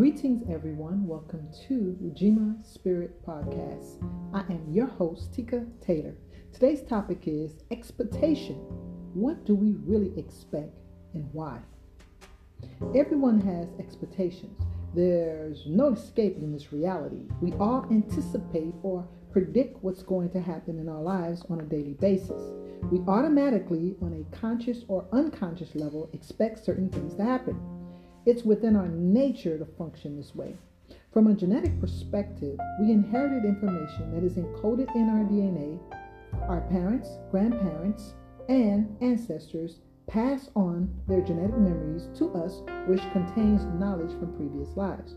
Greetings, everyone. Welcome to Ujima Spirit Podcast. I am your host, Tika Taylor. Today's topic is expectation. What do we really expect and why? Everyone has expectations. There's no escaping this reality. We all anticipate or predict what's going to happen in our lives on a daily basis. We automatically, on a conscious or unconscious level, expect certain things to happen. It's within our nature to function this way. From a genetic perspective, we inherited information that is encoded in our DNA. Our parents, grandparents, and ancestors pass on their genetic memories to us, which contains knowledge from previous lives.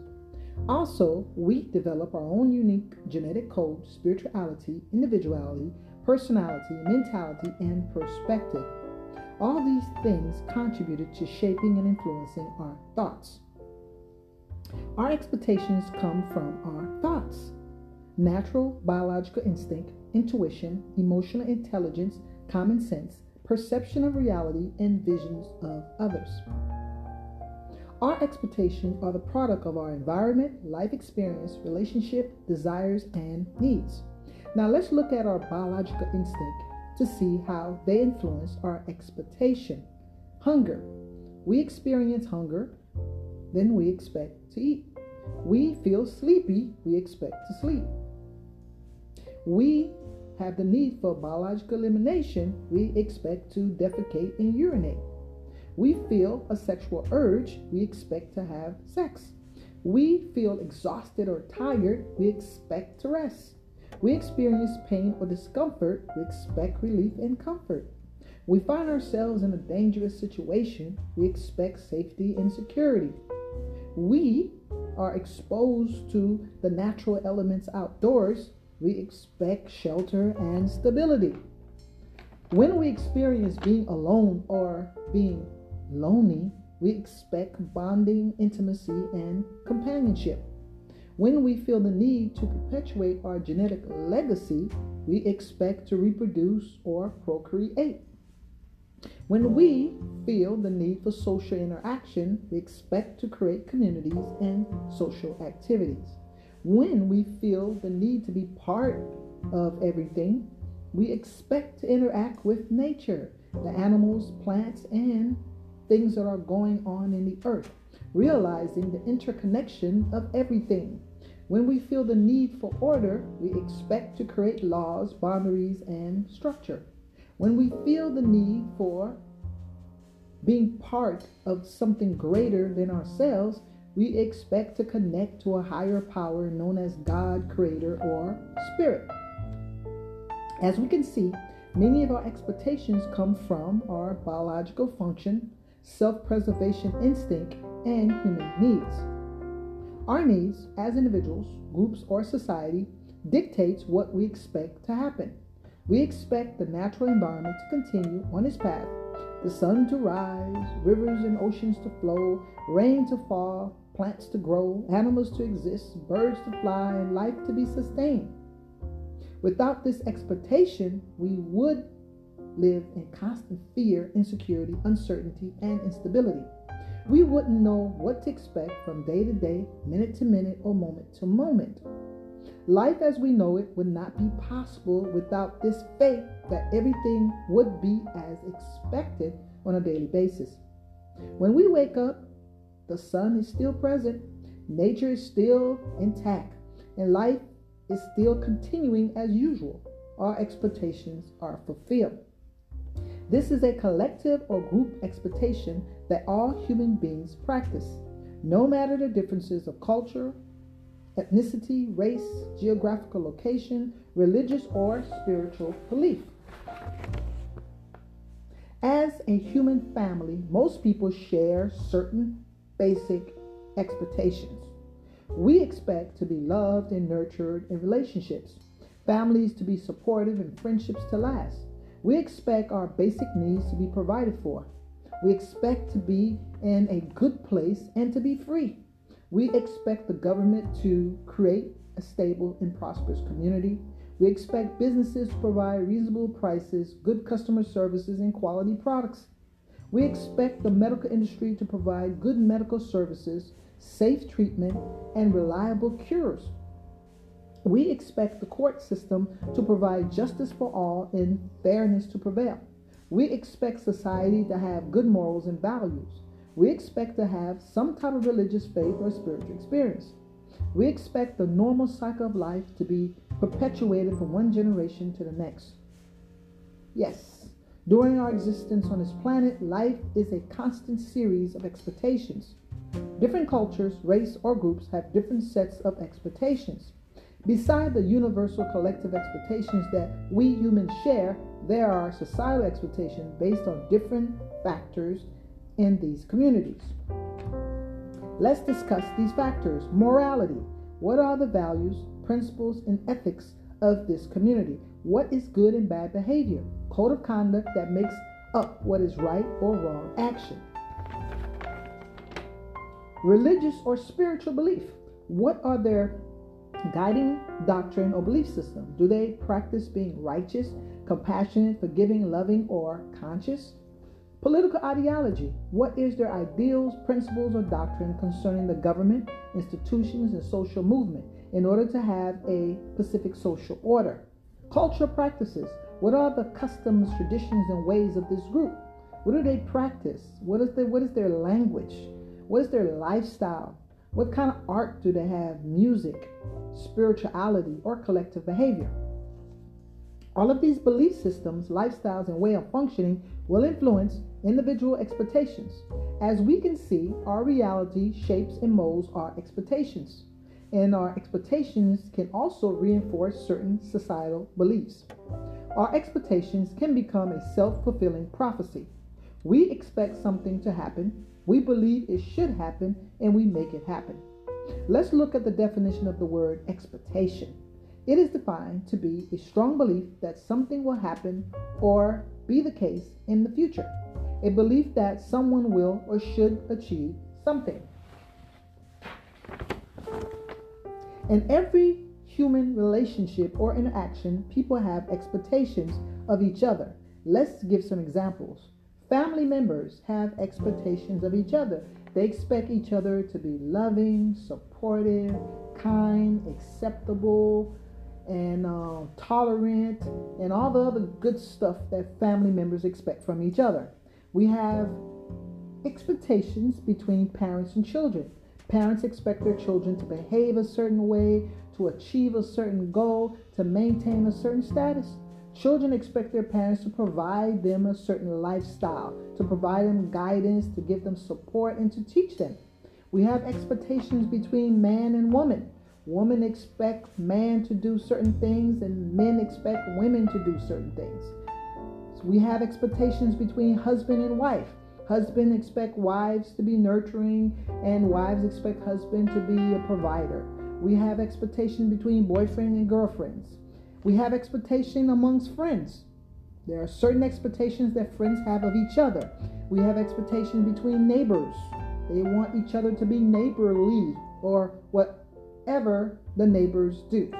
Also, we develop our own unique genetic code, spirituality, individuality, personality, mentality, and perspective. All these things contributed to shaping and influencing our thoughts. Our expectations come from our thoughts. Natural biological instinct, intuition, emotional intelligence, common sense, perception of reality, and visions of others. Our expectations are the product of our environment, life experience, relationship, desires, and needs. Now let's look at our biological instinct to see how they influence our expectation. Hunger. We experience hunger, then we expect to eat. We feel sleepy, we expect to sleep. We have the need for biological elimination, we expect to defecate and urinate. We feel a sexual urge, we expect to have sex. We feel exhausted or tired, we expect to rest. We experience pain or discomfort, we expect relief and comfort. We find ourselves in a dangerous situation, we expect safety and security. We are exposed to the natural elements outdoors, we expect shelter and stability. When we experience being alone or being lonely, we expect bonding, intimacy, and companionship. When we feel the need to perpetuate our genetic legacy, we expect to reproduce or procreate. When we feel the need for social interaction, we expect to create communities and social activities. When we feel the need to be part of everything, we expect to interact with nature, the animals, plants, and things that are going on in the earth realizing the interconnection of everything. When we feel the need for order, we expect to create laws, boundaries, and structure. When we feel the need for being part of something greater than ourselves, we expect to connect to a higher power known as God, Creator, or Spirit. As we can see, many of our expectations come from our biological function, self preservation instinct, and human needs. Our needs as individuals, groups, or society dictates what we expect to happen. We expect the natural environment to continue on its path, the sun to rise, rivers and oceans to flow, rain to fall, plants to grow, animals to exist, birds to fly, and life to be sustained. Without this expectation, we would live in constant fear, insecurity, uncertainty, and instability we wouldn't know what to expect from day to day, minute to minute, or moment to moment. Life as we know it would not be possible without this faith that everything would be as expected on a daily basis. When we wake up, the sun is still present, nature is still intact, and life is still continuing as usual. Our expectations are fulfilled. This is a collective or group expectation that all human beings practice, no matter the differences of culture, ethnicity, race, geographical location, religious, or spiritual belief. As a human family, most people share certain basic expectations. We expect to be loved and nurtured in relationships, families to be supportive, and friendships to last. We expect our basic needs to be provided for. We expect to be in a good place and to be free. We expect the government to create a stable and prosperous community. We expect businesses to provide reasonable prices, good customer services, and quality products. We expect the medical industry to provide good medical services, safe treatment, and reliable cures. We expect the court system to provide justice for all and fairness to prevail. We expect society to have good morals and values. We expect to have some type of religious faith or spiritual experience. We expect the normal cycle of life to be perpetuated from one generation to the next. Yes, during our existence on this planet, life is a constant series of expectations. Different cultures, race, or groups have different sets of expectations. Beside the universal collective expectations that we humans share, there are societal expectations based on different factors in these communities. Let's discuss these factors. Morality. What are the values, principles, and ethics of this community? What is good and bad behavior? Code of conduct that makes up what is right or wrong action. Religious or spiritual belief. What are their guiding doctrine or belief system? Do they practice being righteous, compassionate, forgiving, loving, or conscious? Political ideology. What is their ideals, principles, or doctrine concerning the government, institutions, and social movement in order to have a specific social order? Cultural practices. What are the customs, traditions, and ways of this group? What do they practice? What is their, what is their language? What is their lifestyle? What kind of art do they have? Music, spirituality, or collective behavior? All of these belief systems, lifestyles, and way of functioning will influence individual expectations. As we can see, our reality shapes and molds our expectations. And our expectations can also reinforce certain societal beliefs. Our expectations can become a self fulfilling prophecy. We expect something to happen, we believe it should happen and we make it happen. Let's look at the definition of the word expectation. It is defined to be a strong belief that something will happen or be the case in the future, a belief that someone will or should achieve something. In every human relationship or interaction, people have expectations of each other. Let's give some examples. Family members have expectations of each other. They expect each other to be loving, supportive, kind, acceptable, and uh, tolerant, and all the other good stuff that family members expect from each other. We have expectations between parents and children. Parents expect their children to behave a certain way, to achieve a certain goal, to maintain a certain status. Children expect their parents to provide them a certain lifestyle, to provide them guidance, to give them support, and to teach them. We have expectations between man and woman. Women expect man to do certain things, and men expect women to do certain things. So we have expectations between husband and wife. Husband expect wives to be nurturing, and wives expect husband to be a provider. We have expectations between boyfriend and girlfriends. We have expectation amongst friends. There are certain expectations that friends have of each other. We have expectation between neighbors. They want each other to be neighborly or whatever the neighbors do.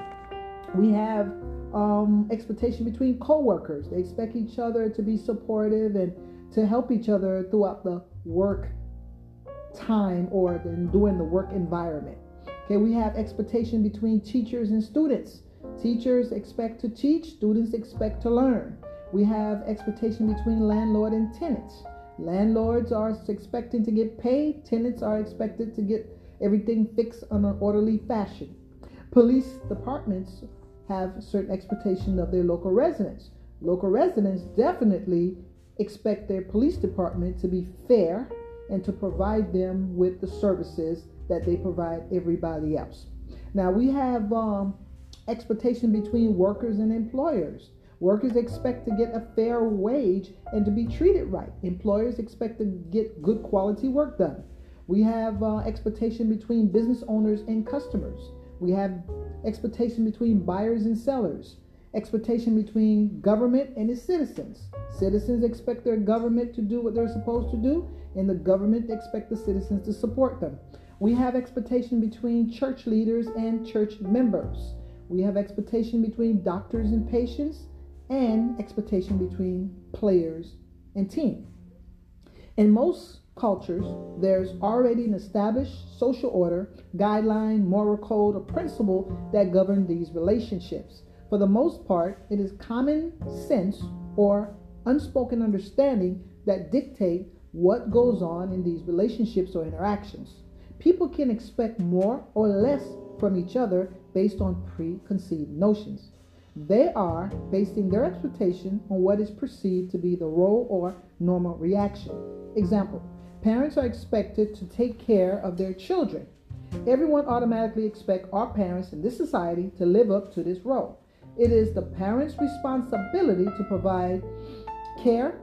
We have um, expectation between co-workers. They expect each other to be supportive and to help each other throughout the work time or during the work environment. Okay, we have expectation between teachers and students. Teachers expect to teach, students expect to learn. We have expectation between landlord and tenants. Landlords are expecting to get paid, tenants are expected to get everything fixed on an orderly fashion. Police departments have certain expectations of their local residents. Local residents definitely expect their police department to be fair and to provide them with the services that they provide everybody else. Now we have um, expectation between workers and employers. Workers expect to get a fair wage and to be treated right. Employers expect to get good quality work done. We have uh, expectation between business owners and customers. We have expectation between buyers and sellers. Expectation between government and its citizens. Citizens expect their government to do what they're supposed to do, and the government expect the citizens to support them. We have expectation between church leaders and church members. We have expectation between doctors and patients and expectation between players and team. In most cultures, there's already an established social order, guideline, moral code, or principle that govern these relationships. For the most part, it is common sense or unspoken understanding that dictate what goes on in these relationships or interactions. People can expect more or less from each other based on preconceived notions. They are basing their expectation on what is perceived to be the role or normal reaction. Example Parents are expected to take care of their children. Everyone automatically expects our parents in this society to live up to this role. It is the parent's responsibility to provide care,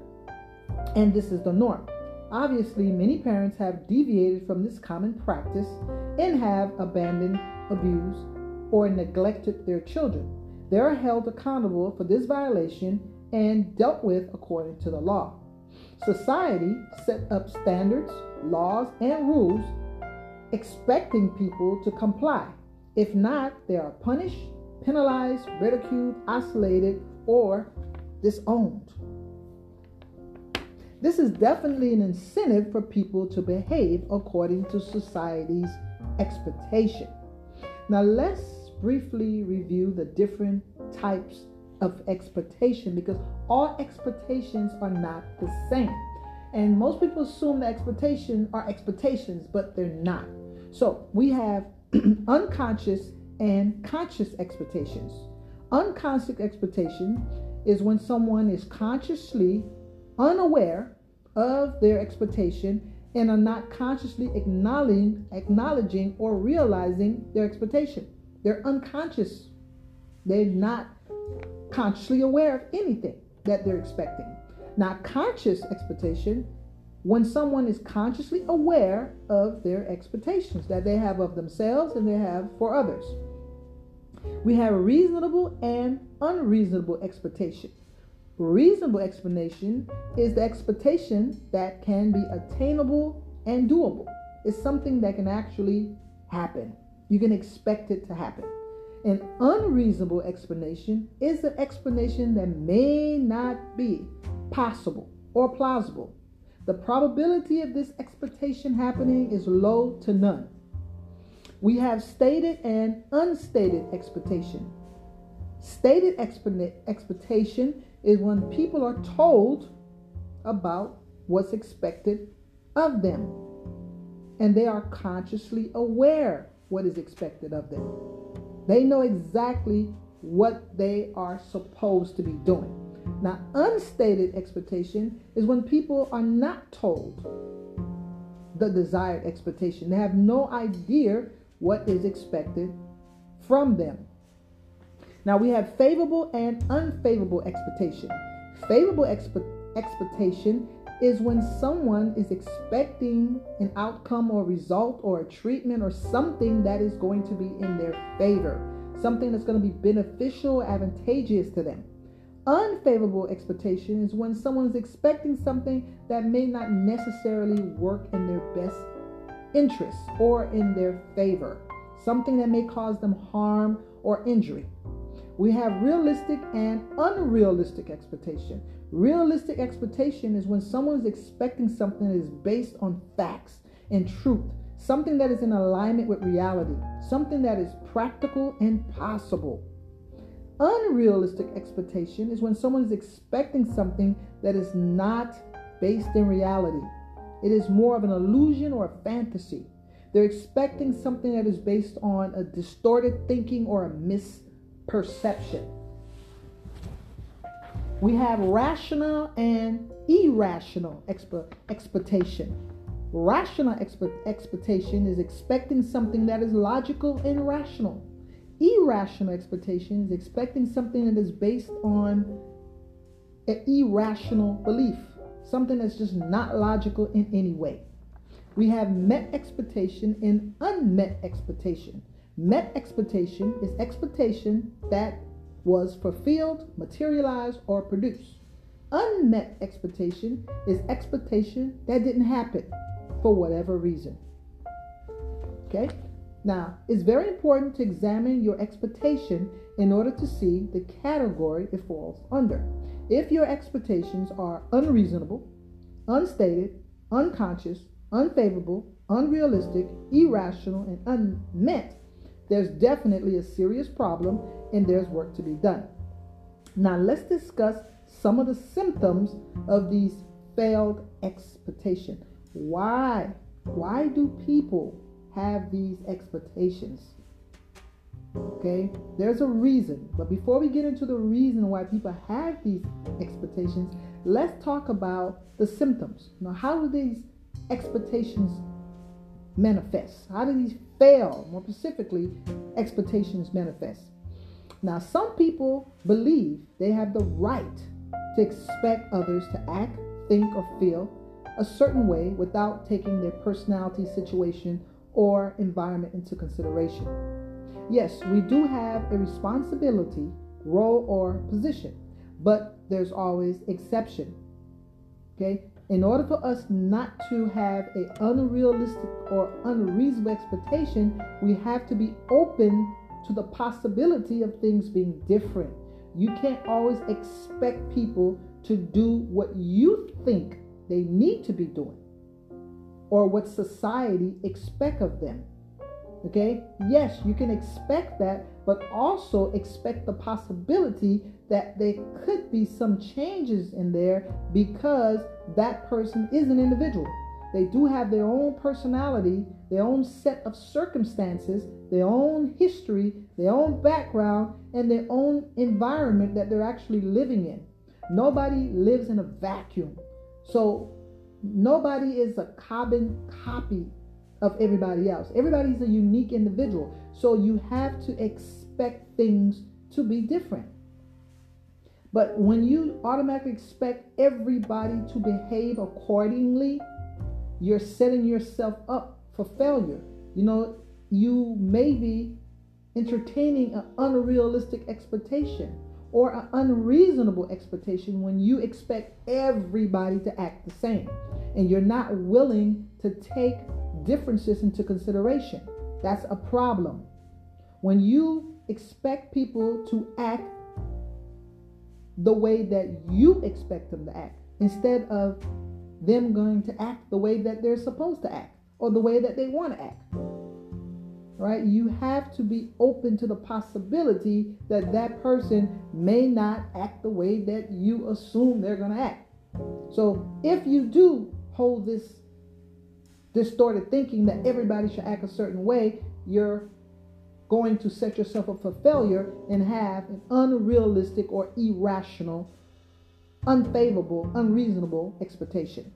and this is the norm. Obviously, many parents have deviated from this common practice and have abandoned, abused, or neglected their children. They are held accountable for this violation and dealt with according to the law. Society set up standards, laws, and rules expecting people to comply. If not, they are punished, penalized, ridiculed, isolated, or disowned. This is definitely an incentive for people to behave according to society's expectation. Now, let's briefly review the different types of expectation because all expectations are not the same. And most people assume that expectations are expectations, but they're not. So we have unconscious and conscious expectations. Unconscious expectation is when someone is consciously unaware of their expectation and are not consciously acknowledging, acknowledging or realizing their expectation. They're unconscious. They're not consciously aware of anything that they're expecting. Now, conscious expectation, when someone is consciously aware of their expectations that they have of themselves and they have for others. We have reasonable and unreasonable expectation. Reasonable explanation is the expectation that can be attainable and doable. It's something that can actually happen. You can expect it to happen. An unreasonable explanation is an explanation that may not be possible or plausible. The probability of this expectation happening is low to none. We have stated and unstated expectation. Stated expectation is when people are told about what's expected of them and they are consciously aware what is expected of them. They know exactly what they are supposed to be doing. Now, unstated expectation is when people are not told the desired expectation. They have no idea what is expected from them. Now, we have favorable and unfavorable expectation. Favorable expe- expectation is when someone is expecting an outcome or result or a treatment or something that is going to be in their favor, something that's going to be beneficial, advantageous to them. Unfavorable expectation is when someone is expecting something that may not necessarily work in their best interest or in their favor, something that may cause them harm or injury. We have realistic and unrealistic expectation. Realistic expectation is when someone is expecting something that is based on facts and truth, something that is in alignment with reality, something that is practical and possible. Unrealistic expectation is when someone is expecting something that is not based in reality. It is more of an illusion or a fantasy. They're expecting something that is based on a distorted thinking or a misperception. We have rational and irrational expe- expectation. Rational expe- expectation is expecting something that is logical and rational. Irrational expectation is expecting something that is based on an irrational belief, something that's just not logical in any way. We have met expectation and unmet expectation. Met expectation is expectation that was fulfilled, materialized, or produced. Unmet expectation is expectation that didn't happen for whatever reason. Okay? Now, it's very important to examine your expectation in order to see the category it falls under. If your expectations are unreasonable, unstated, unconscious, unfavorable, unrealistic, irrational, and unmet, there's definitely a serious problem and there's work to be done. Now, let's discuss some of the symptoms of these failed expectations. Why? Why do people have these expectations? Okay, there's a reason. But before we get into the reason why people have these expectations, let's talk about the symptoms. Now, how do these expectations manifest? How do these fail? More specifically, expectations manifest. Now, some people believe they have the right to expect others to act, think, or feel a certain way without taking their personality, situation, or environment into consideration. Yes, we do have a responsibility, role, or position, but there's always exception. Okay? In order for us not to have an unrealistic or unreasonable expectation, we have to be open to the possibility of things being different. You can't always expect people to do what you think they need to be doing or what society expect of them. Okay? Yes, you can expect that, but also expect the possibility that there could be some changes in there because that person is an individual. They do have their own personality, their own set of circumstances, their own history, their own background, and their own environment that they're actually living in. Nobody lives in a vacuum. So nobody is a carbon copy of everybody else. Everybody's a unique individual. So you have to expect things to be different. But when you automatically expect everybody to behave accordingly, you're setting yourself up for failure. You know, you may be entertaining an unrealistic expectation or an unreasonable expectation when you expect everybody to act the same and you're not willing to take differences into consideration. That's a problem. When you expect people to act the way that you expect them to act instead of them going to act the way that they're supposed to act or the way that they want to act. Right? You have to be open to the possibility that that person may not act the way that you assume they're going to act. So if you do hold this distorted thinking that everybody should act a certain way, you're going to set yourself up for failure and have an unrealistic or irrational, unfavorable, unreasonable expectation.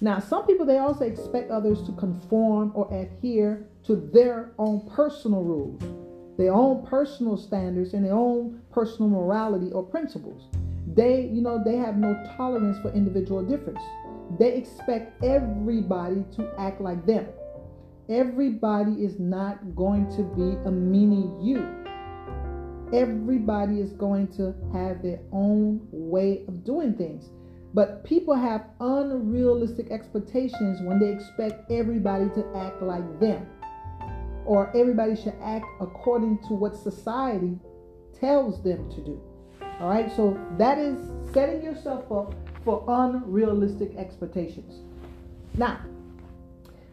Now, some people they also expect others to conform or adhere to their own personal rules, their own personal standards, and their own personal morality or principles. They, you know, they have no tolerance for individual difference. They expect everybody to act like them. Everybody is not going to be a mini you. Everybody is going to have their own way of doing things. But people have unrealistic expectations when they expect everybody to act like them. Or everybody should act according to what society tells them to do. All right, so that is setting yourself up for unrealistic expectations. Now,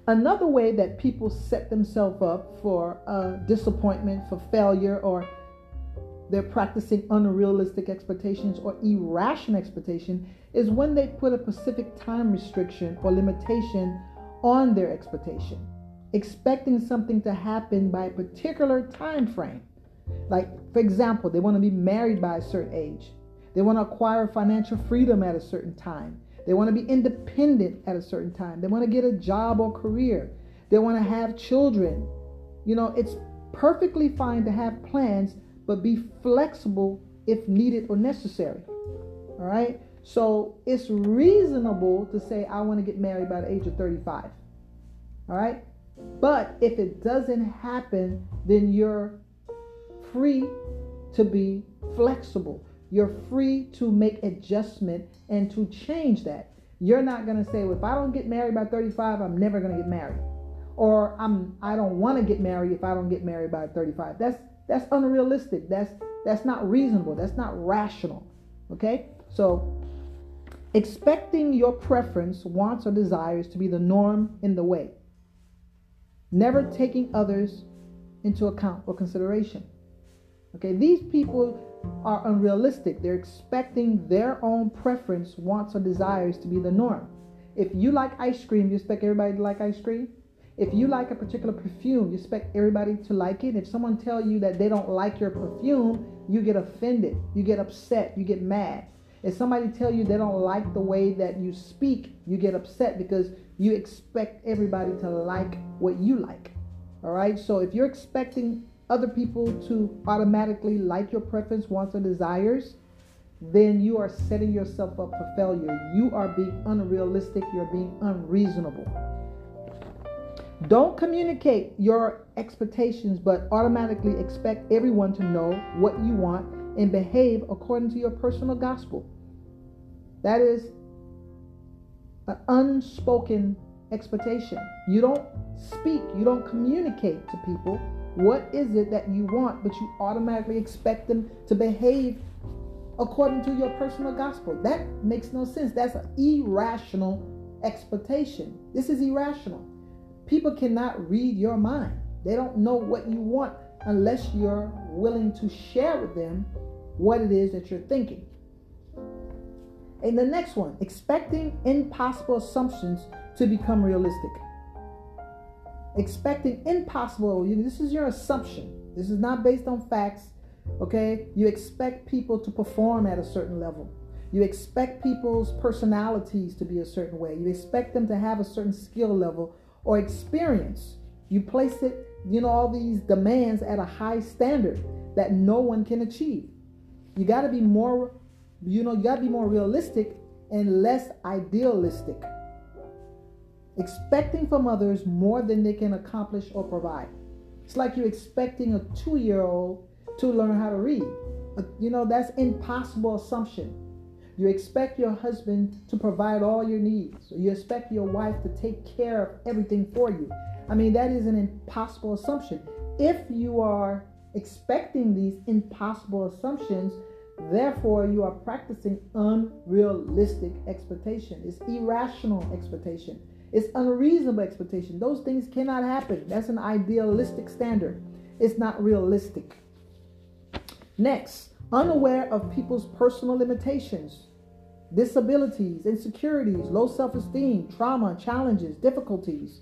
another way that people set themselves up for uh, disappointment, for failure, or they're practicing unrealistic expectations or irrational expectation is when they put a specific time restriction or limitation on their expectation, expecting something to happen by a particular time frame. Like, for example, they want to be married by a certain age. They want to acquire financial freedom at a certain time. They want to be independent at a certain time. They want to get a job or career. They want to have children. You know, it's perfectly fine to have plans, but be flexible if needed or necessary. All right? So it's reasonable to say, I want to get married by the age of 35. All right? But if it doesn't happen, then you're free to be flexible. You're free to make adjustment and to change that. You're not going to say, well, if I don't get married by 35, I'm never going to get married. Or I'm I don't want to get married if I don't get married by 35. That's that's unrealistic. That's that's not reasonable. That's not rational. Okay? So expecting your preference, wants, or desires to be the norm in the way, never taking others into account or consideration. Okay, these people are unrealistic. They're expecting their own preference, wants, or desires to be the norm. If you like ice cream, you expect everybody to like ice cream. If you like a particular perfume, you expect everybody to like it. If someone tell you that they don't like your perfume, you get offended, you get upset, you get mad. If somebody tell you they don't like the way that you speak, you get upset because you expect everybody to like what you like. All right? So if you're expecting other people to automatically like your preference, wants, or desires, then you are setting yourself up for failure. You are being unrealistic, you're being unreasonable. Don't communicate your expectations, but automatically expect everyone to know what you want and behave according to your personal gospel. That is an unspoken expectation. You don't speak, you don't communicate to people what is it that you want, but you automatically expect them to behave according to your personal gospel. That makes no sense. That's an irrational expectation. This is irrational. People cannot read your mind. They don't know what you want unless you're willing to share with them what it is that you're thinking. And the next one, expecting impossible assumptions to become realistic. Expecting impossible, this is your assumption. This is not based on facts. Okay? You expect people to perform at a certain level. You expect people's personalities to be a certain way. You expect them to have a certain skill level or experience. You place it, you know, all these demands at a high standard that no one can achieve. You got to be more, you know, you got to be more realistic and less idealistic. Expecting from others more than they can accomplish or provide. It's like you're expecting a two year old to learn how to read. Uh, you know, that's impossible assumption. You expect your husband to provide all your needs. You expect your wife to take care of everything for you. I mean, that is an impossible assumption. If you are expecting these impossible assumptions, therefore you are practicing unrealistic expectation. It's irrational expectation. It's unreasonable expectation. Those things cannot happen. That's an idealistic standard. It's not realistic. Next, unaware of people's personal limitations, disabilities, insecurities, low self esteem, trauma, challenges, difficulties.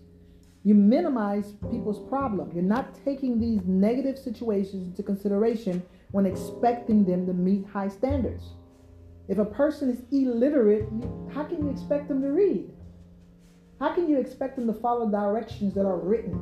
You minimize people's problem. You're not taking these negative situations into consideration when expecting them to meet high standards. If a person is illiterate, how can you expect them to read? How can you expect them to follow directions that are written?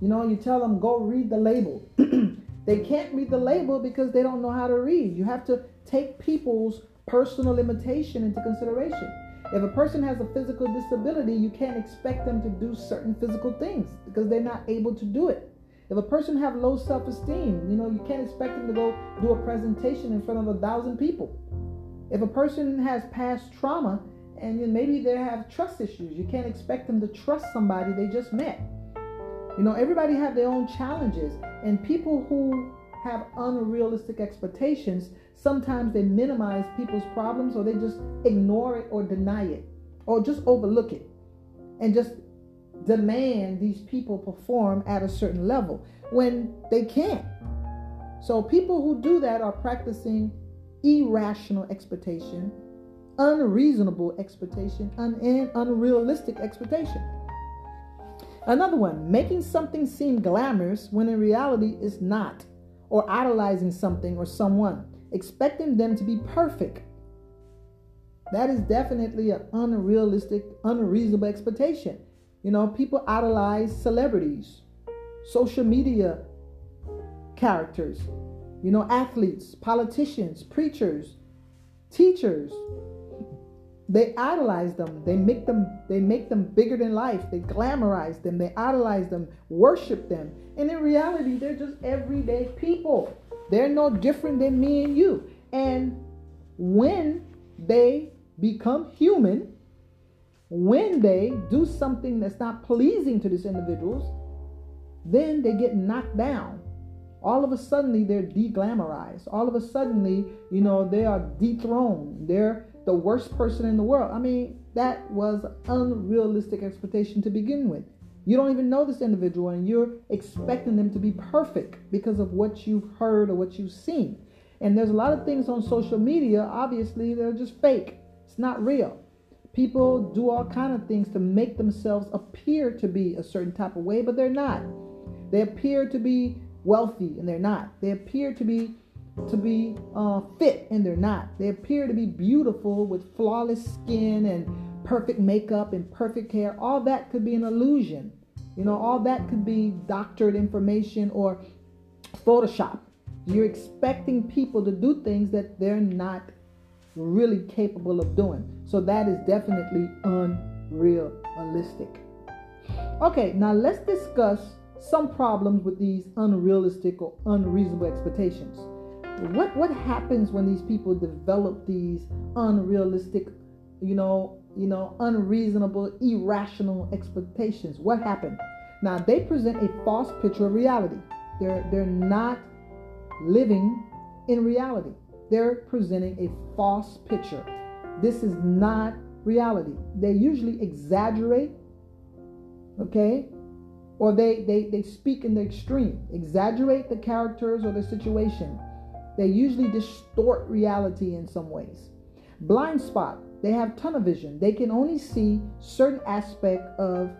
You know, you tell them, go read the label. They can't read the label because they don't know how to read. You have to take people's personal limitation into consideration. If a person has a physical disability, you can't expect them to do certain physical things because they're not able to do it. If a person have low self-esteem, you know, you can't expect them to go do a presentation in front of a thousand people. If a person has past trauma and maybe they have trust issues, you can't expect them to trust somebody they just met. You know, everybody have their own challenges, and people who have unrealistic expectations, sometimes they minimize people's problems or they just ignore it or deny it or just overlook it and just demand these people perform at a certain level when they can't. So people who do that are practicing irrational expectation, unreasonable expectation, and unrealistic expectation. Another one, making something seem glamorous when in reality it's not, or idolizing something or someone, expecting them to be perfect. That is definitely an unrealistic, unreasonable expectation. You know, people idolize celebrities, social media characters, you know, athletes, politicians, preachers, teachers, they idolize them. They make them they make them bigger than life. They glamorize them. They idolize them worship them. And in reality they're just everyday people. They're no different than me and you. And when they become human when they do something that's not pleasing to these individuals then they get knocked down. All of a sudden they're deglamorized. All of a sudden you know they are dethroned. They're the worst person in the world. I mean, that was unrealistic expectation to begin with. You don't even know this individual and you're expecting them to be perfect because of what you've heard or what you've seen. And there's a lot of things on social media, obviously, they're just fake. It's not real. People do all kind of things to make themselves appear to be a certain type of way, but they're not. They appear to be wealthy and they're not. They appear to be to be uh, fit and they're not. They appear to be beautiful with flawless skin and perfect makeup and perfect hair. All that could be an illusion. You know, all that could be doctored information or Photoshop. You're expecting people to do things that they're not really capable of doing. So that is definitely unrealistic. Okay, now let's discuss some problems with these unrealistic or unreasonable expectations. What what happens when these people develop these unrealistic, you know, you know, unreasonable, irrational expectations? What happened? Now they present a false picture of reality. They're they're not living in reality. They're presenting a false picture. This is not reality. They usually exaggerate, okay? Or they, they, they speak in the extreme, exaggerate the characters or the situation. They usually distort reality in some ways. Blind spot, they have tunnel vision. They can only see certain aspect of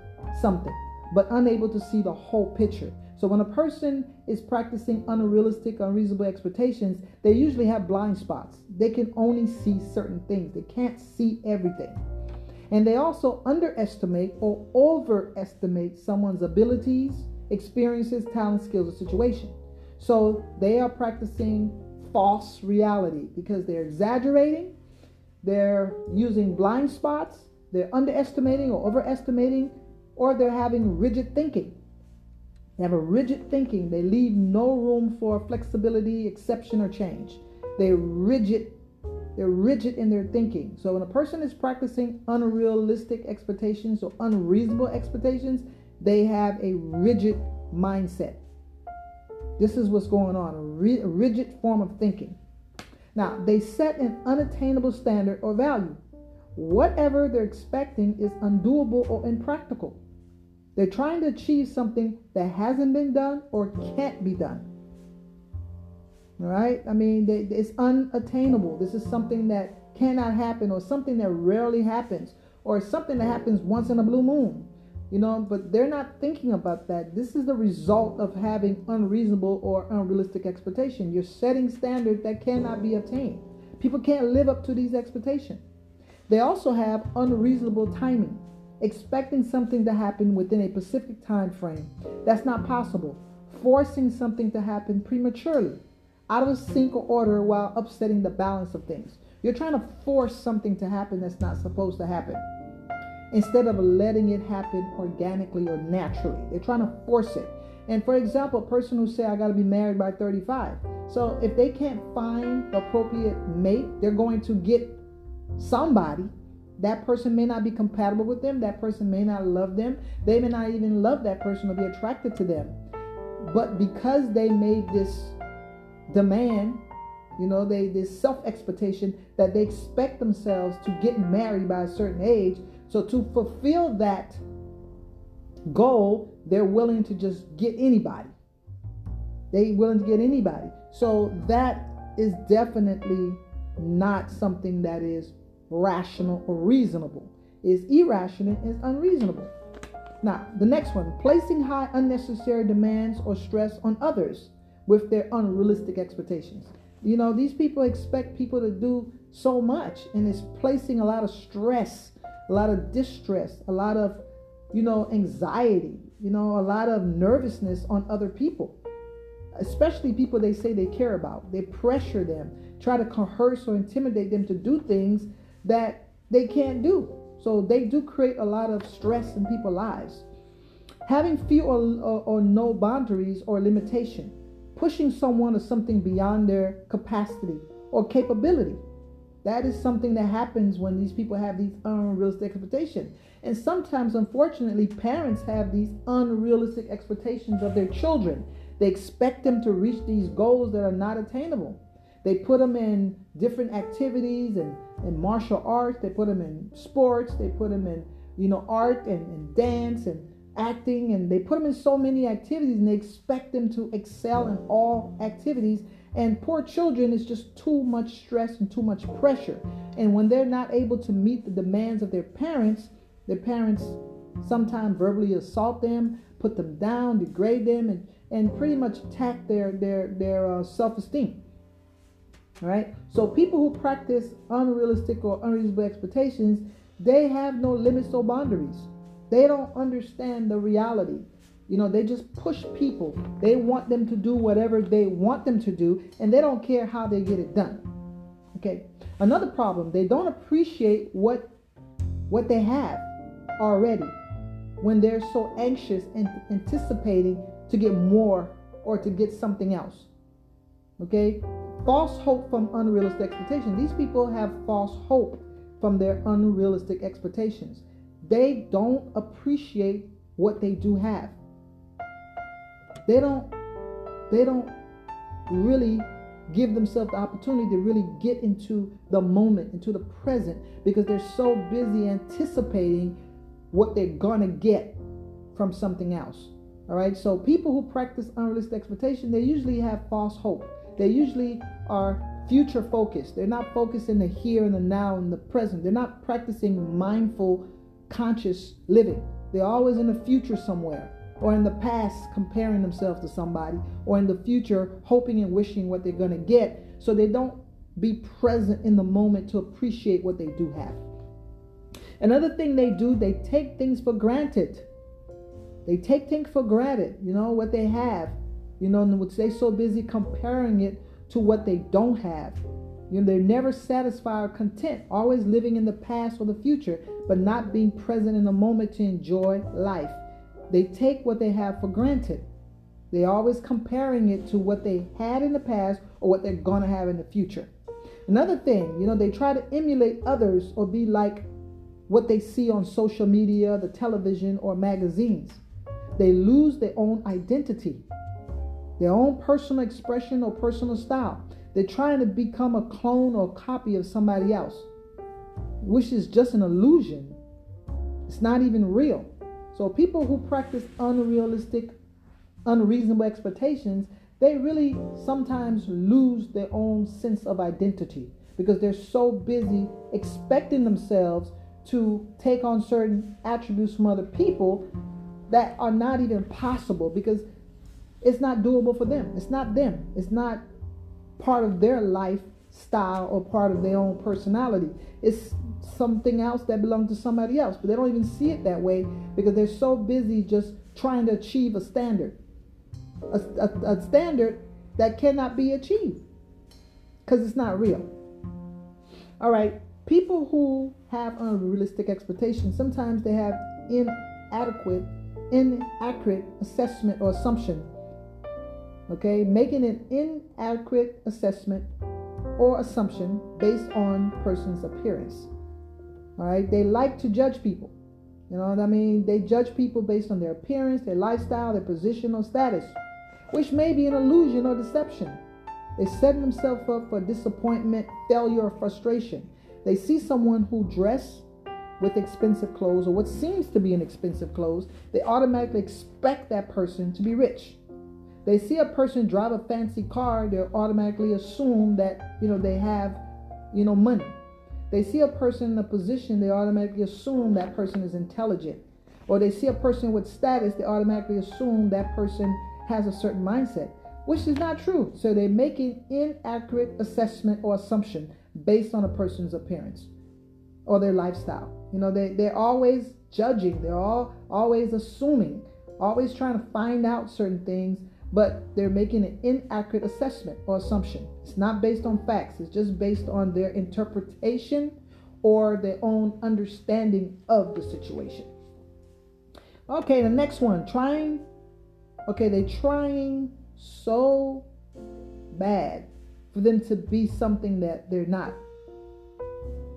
something, but unable to see the whole picture. So when a person is practicing unrealistic, unreasonable expectations, they usually have blind spots. They can only see certain things. They can't see everything. And they also underestimate or overestimate someone's abilities, experiences, talent, skills, or situation. So they are practicing false reality because they're exaggerating, they're using blind spots, they're underestimating or overestimating, or they're having rigid thinking. They have a rigid thinking. They leave no room for flexibility, exception, or change. They're rigid. They're rigid in their thinking. So when a person is practicing unrealistic expectations or unreasonable expectations, they have a rigid mindset. This is what's going on a, ri- rigid form of thinking. Now, they set an unattainable standard or value. Whatever they're expecting is undoable or impractical. They're trying to achieve something that hasn't been done or can't be done. All right? I mean, they, it's unattainable. This is something that cannot happen or something that rarely happens or something that happens once in a blue moon. You know, but they're not thinking about that. This is the result of having unreasonable or unrealistic expectation. You're setting standards that cannot be obtained. People can't live up to these expectations. They also have unreasonable timing expecting something to happen within a specific time frame. That's not possible. Forcing something to happen prematurely, out of sync or order while upsetting the balance of things. You're trying to force something to happen that's not supposed to happen. Instead of letting it happen organically or naturally. They're trying to force it. And for example, a person who say I got to be married by 35. So if they can't find appropriate mate, they're going to get somebody that person may not be compatible with them. That person may not love them. They may not even love that person or be attracted to them. But because they made this demand, you know, they this self expectation that they expect themselves to get married by a certain age. So to fulfill that goal, they're willing to just get anybody. They willing to get anybody. So that is definitely not something that is rational or reasonable. It's irrational is unreasonable. Now, the next one placing high unnecessary demands or stress on others with their unrealistic expectations. You know, these people expect people to do so much, and it's placing a lot of stress, a lot of distress, a lot of, you know, anxiety, you know, a lot of nervousness on other people, especially people they say they care about. They pressure them, try to coerce or intimidate them to do things that they can't do. So they do create a lot of stress in people's lives. Having few or, or, or no boundaries or limitation, pushing someone or something beyond their capacity or capability. That is something that happens when these people have these unrealistic expectations. And sometimes, unfortunately, parents have these unrealistic expectations of their children. They expect them to reach these goals that are not attainable. They put them in different activities and in martial arts, they put them in sports, they put them in, you know, art and, and dance and acting, and they put them in so many activities and they expect them to excel in all activities. And poor children is just too much stress and too much pressure. And when they're not able to meet the demands of their parents, their parents sometimes verbally assault them, put them down, degrade them, and, and pretty much attack their their their uh, self-esteem. All right. So people who practice unrealistic or unreasonable expectations, they have no limits or boundaries. They don't understand the reality. You know, they just push people. They want them to do whatever they want them to do, and they don't care how they get it done. Okay. Another problem, they don't appreciate what what they have already when they're so anxious and anticipating to get more or to get something else. Okay? False hope from unrealistic expectations. These people have false hope from their unrealistic expectations. They don't appreciate what they do have. They don't they don't really give themselves the opportunity to really get into the moment, into the present because they're so busy anticipating what they're to get from something else. All right. So people who practice unrealistic expectation, they usually have false hope. They usually are future focused. They're not focused in the here and the now and the present. They're not practicing mindful, conscious living. They're always in the future somewhere or in the past comparing themselves to somebody or in the future hoping and wishing what they're going to get so they don't be present in the moment to appreciate what they do have. Another thing they do, they take things for granted. They take things for granted, you know, what they have. You know, and they so busy comparing it to what they don't have. You know, they're never satisfied or content, always living in the past or the future, but not being present in the moment to enjoy life. They take what they have for granted. They're always comparing it to what they had in the past or what they're going to have in the future. Another thing, you know, they try to emulate others or be like what they see on social media, the television, or magazines. They lose their own identity, their own personal expression or personal style. They're trying to become a clone or copy of somebody else, which is just an illusion. It's not even real. So, people who practice unrealistic, unreasonable expectations, they really sometimes lose their own sense of identity because they're so busy expecting themselves to take on certain attributes from other people that are not even possible because it's not doable for them. It's not them. It's not part of their lifestyle or part of their own personality. It's something else that belongs to somebody else, but they don't even see it that way because they're so busy just trying to achieve a standard, a, a, a standard that cannot be achieved because it's not real. All right, people who have unrealistic expectations sometimes they have inadequate inaccurate assessment or assumption okay making an inadequate assessment or assumption based on person's appearance all right? They like to judge people. You know what i mean? They judge people based on their appearance their lifestyle their position or status which may be an illusion or deception. They set themselves up for disappointment failure or frustration. They see someone who dress with expensive clothes or what seems to be an expensive clothes, they automatically expect that person to be rich. They see a person drive a fancy car, they automatically assume that, you know, they have, you know, money. They see a person in a position, they automatically assume that person is intelligent. Or they see a person with status, they automatically assume that person has a certain mindset, which is not true. So they make an inaccurate assessment or assumption based on a person's appearance or their lifestyle. You know, they, they're always judging, they're all always assuming, always trying to find out certain things, but they're making an inaccurate assessment or assumption. It's not based on facts, it's just based on their interpretation or their own understanding of the situation. Okay, the next one, trying. Okay, they're trying so bad for them to be something that they're not.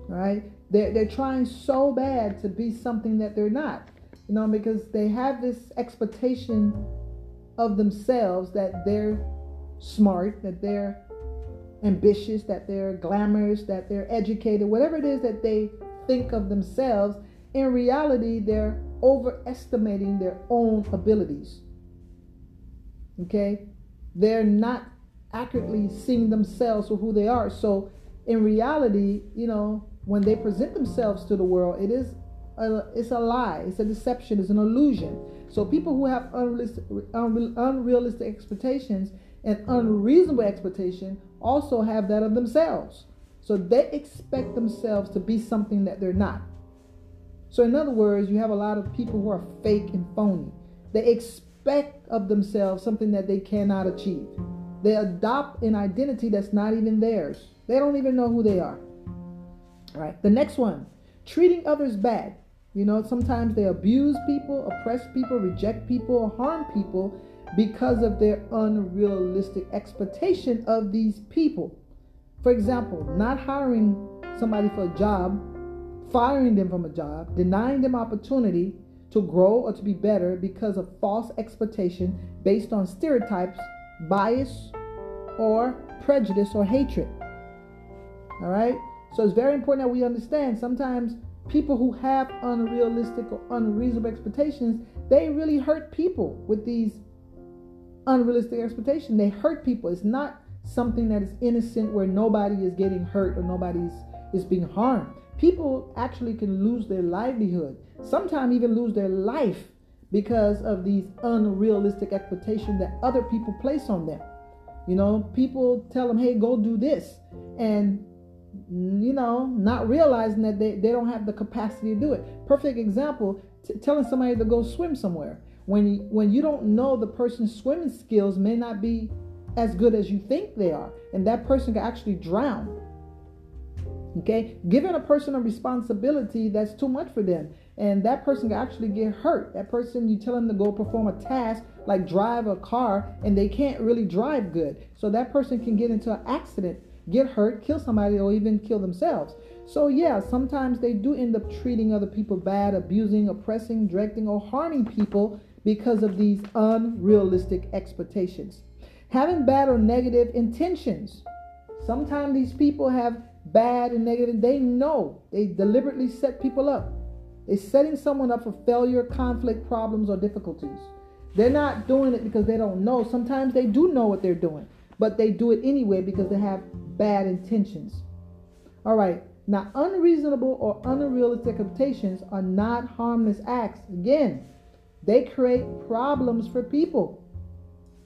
Right? They're, they're trying so bad to be something that they're not. You know, because they have this expectation of themselves that they're smart, that they're ambitious, that they're glamorous, that they're educated, whatever it is that they think of themselves, in reality, they're overestimating their own abilities. Okay? They're not accurately seeing themselves for who they are. So, in reality, you know, when they present themselves to the world, it is a, it's a lie, it's a deception, it's an illusion. So, people who have unrealistic, unrealistic expectations and unreasonable expectation also have that of themselves. So, they expect themselves to be something that they're not. So, in other words, you have a lot of people who are fake and phony. They expect of themselves something that they cannot achieve. They adopt an identity that's not even theirs. They don't even know who they are. All right. The next one, treating others bad. You know, sometimes they abuse people, oppress people, reject people, harm people because of their unrealistic expectation of these people. For example, not hiring somebody for a job, firing them from a job, denying them opportunity to grow or to be better because of false expectation based on stereotypes, bias, or prejudice or hatred. All right? So it's very important that we understand sometimes people who have unrealistic or unreasonable expectations, they really hurt people with these unrealistic expectations. They hurt people. It's not something that is innocent where nobody is getting hurt or nobody's is being harmed. People actually can lose their livelihood, sometimes even lose their life because of these unrealistic expectations that other people place on them. You know, people tell them, hey, go do this. And you know, not realizing that they, they don't have the capacity to do it. Perfect example, t- telling somebody to go swim somewhere. When you, when you don't know the person's swimming skills may not be as good as you think they are, and that person can actually drown. Okay, giving a person a responsibility that's too much for them, and that person can actually get hurt. That person, you tell them to go perform a task like drive a car, and they can't really drive good, so that person can get into an accident get hurt, kill somebody, or even kill themselves. So, yeah, sometimes they do end up treating other people bad, abusing, oppressing, directing, or harming people because of these unrealistic expectations. Having bad or negative intentions. Sometimes these people have bad and negative, they know they deliberately set people up. They're setting someone up for failure, conflict, problems, or difficulties. They're not doing it because they don't know. Sometimes they do know what they're doing, but they do it anyway because they have bad intentions. All right. Now, unreasonable or unrealistic expectations are not harmless acts. Again, they create problems for people.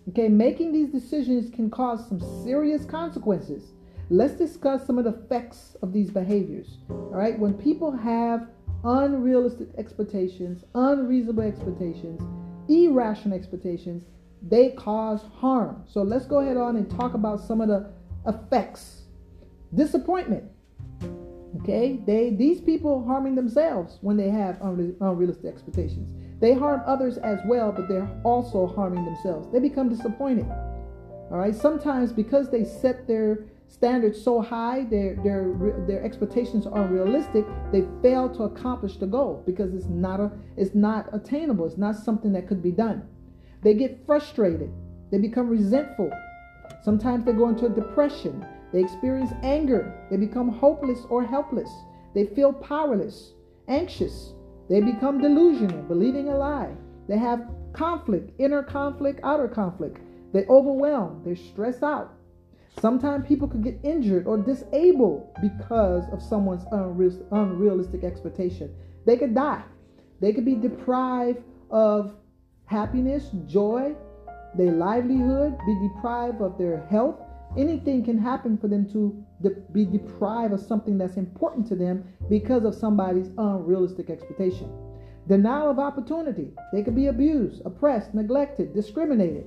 Okay, making these decisions can cause some serious consequences. Let's discuss some of the effects of these behaviors. All right, when people have unrealistic expectations, unreasonable expectations, irrational expectations, they cause harm. So let's go ahead on and talk about some of the effects disappointment. Okay, they these people harming themselves when they have unrealistic expectations. They harm others as well, but they're also harming themselves. They become disappointed. All right, sometimes because they set their standards so high, their their their expectations are unrealistic. They fail to accomplish the goal because it's not a it's not attainable. It's not something that could be done. They get frustrated. They become resentful. Sometimes they go into a depression. They experience anger. They become hopeless or helpless. They feel powerless, anxious. They become delusional, believing a lie. They have conflict, inner conflict, outer conflict. They overwhelm. They stress out. Sometimes people could get injured or disabled because of someone's unrealistic expectation. They could die. They could be deprived of happiness, joy, their livelihood, be deprived of their health. Anything can happen for them to de- be deprived of something that's important to them because of somebody's unrealistic expectation. Denial of opportunity. They could be abused, oppressed, neglected, discriminated.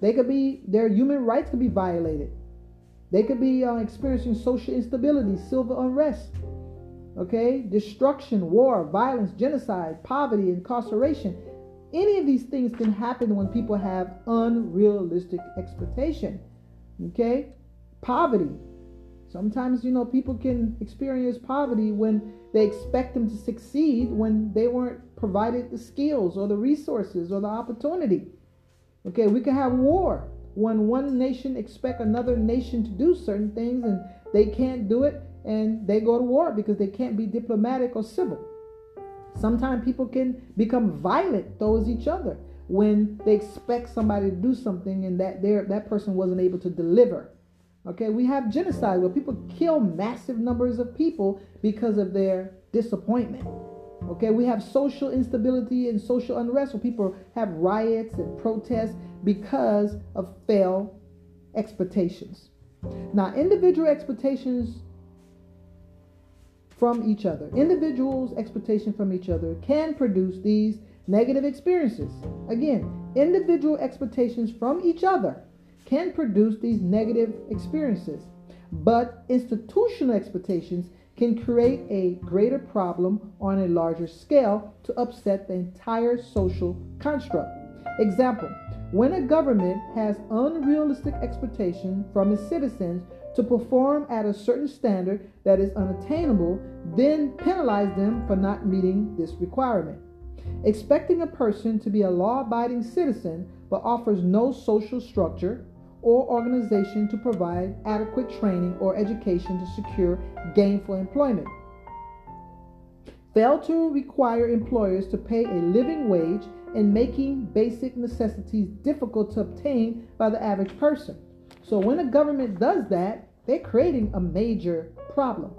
They could be, their human rights could be violated. They could be uh, experiencing social instability, civil unrest, okay, destruction, war, violence, genocide, poverty, incarceration. Any of these things can happen when people have unrealistic expectation. Okay? Poverty. Sometimes, you know, people can experience poverty when they expect them to succeed when they weren't provided the skills or the resources or the opportunity. Okay, we can have war. when one nation expect another nation to do certain things and they can't do it and they go to war because they can't be diplomatic or civil. Sometimes people can become violent towards each other when they expect somebody to do something and that that person wasn't able to deliver. Okay, we have genocide where people kill massive numbers of people because of their disappointment. Okay, we have social instability and social unrest where people have riots and protests because of failed expectations. Now, individual expectations from each other, individuals' expectation from each other can produce these negative experiences. Again, individual expectations from each other can produce these negative experiences, but institutional expectations can create a greater problem on a larger scale to upset the entire social construct. Example when a government has unrealistic expectations from its citizens to perform at a certain standard that is unattainable, then penalize them for not meeting this requirement. Expecting a person to be a law abiding citizen but offers no social structure or organization to provide adequate training or education to secure gainful employment. Fail to require employers to pay a living wage and making basic necessities difficult to obtain by the average person. So when a government does that, they're creating a major problem.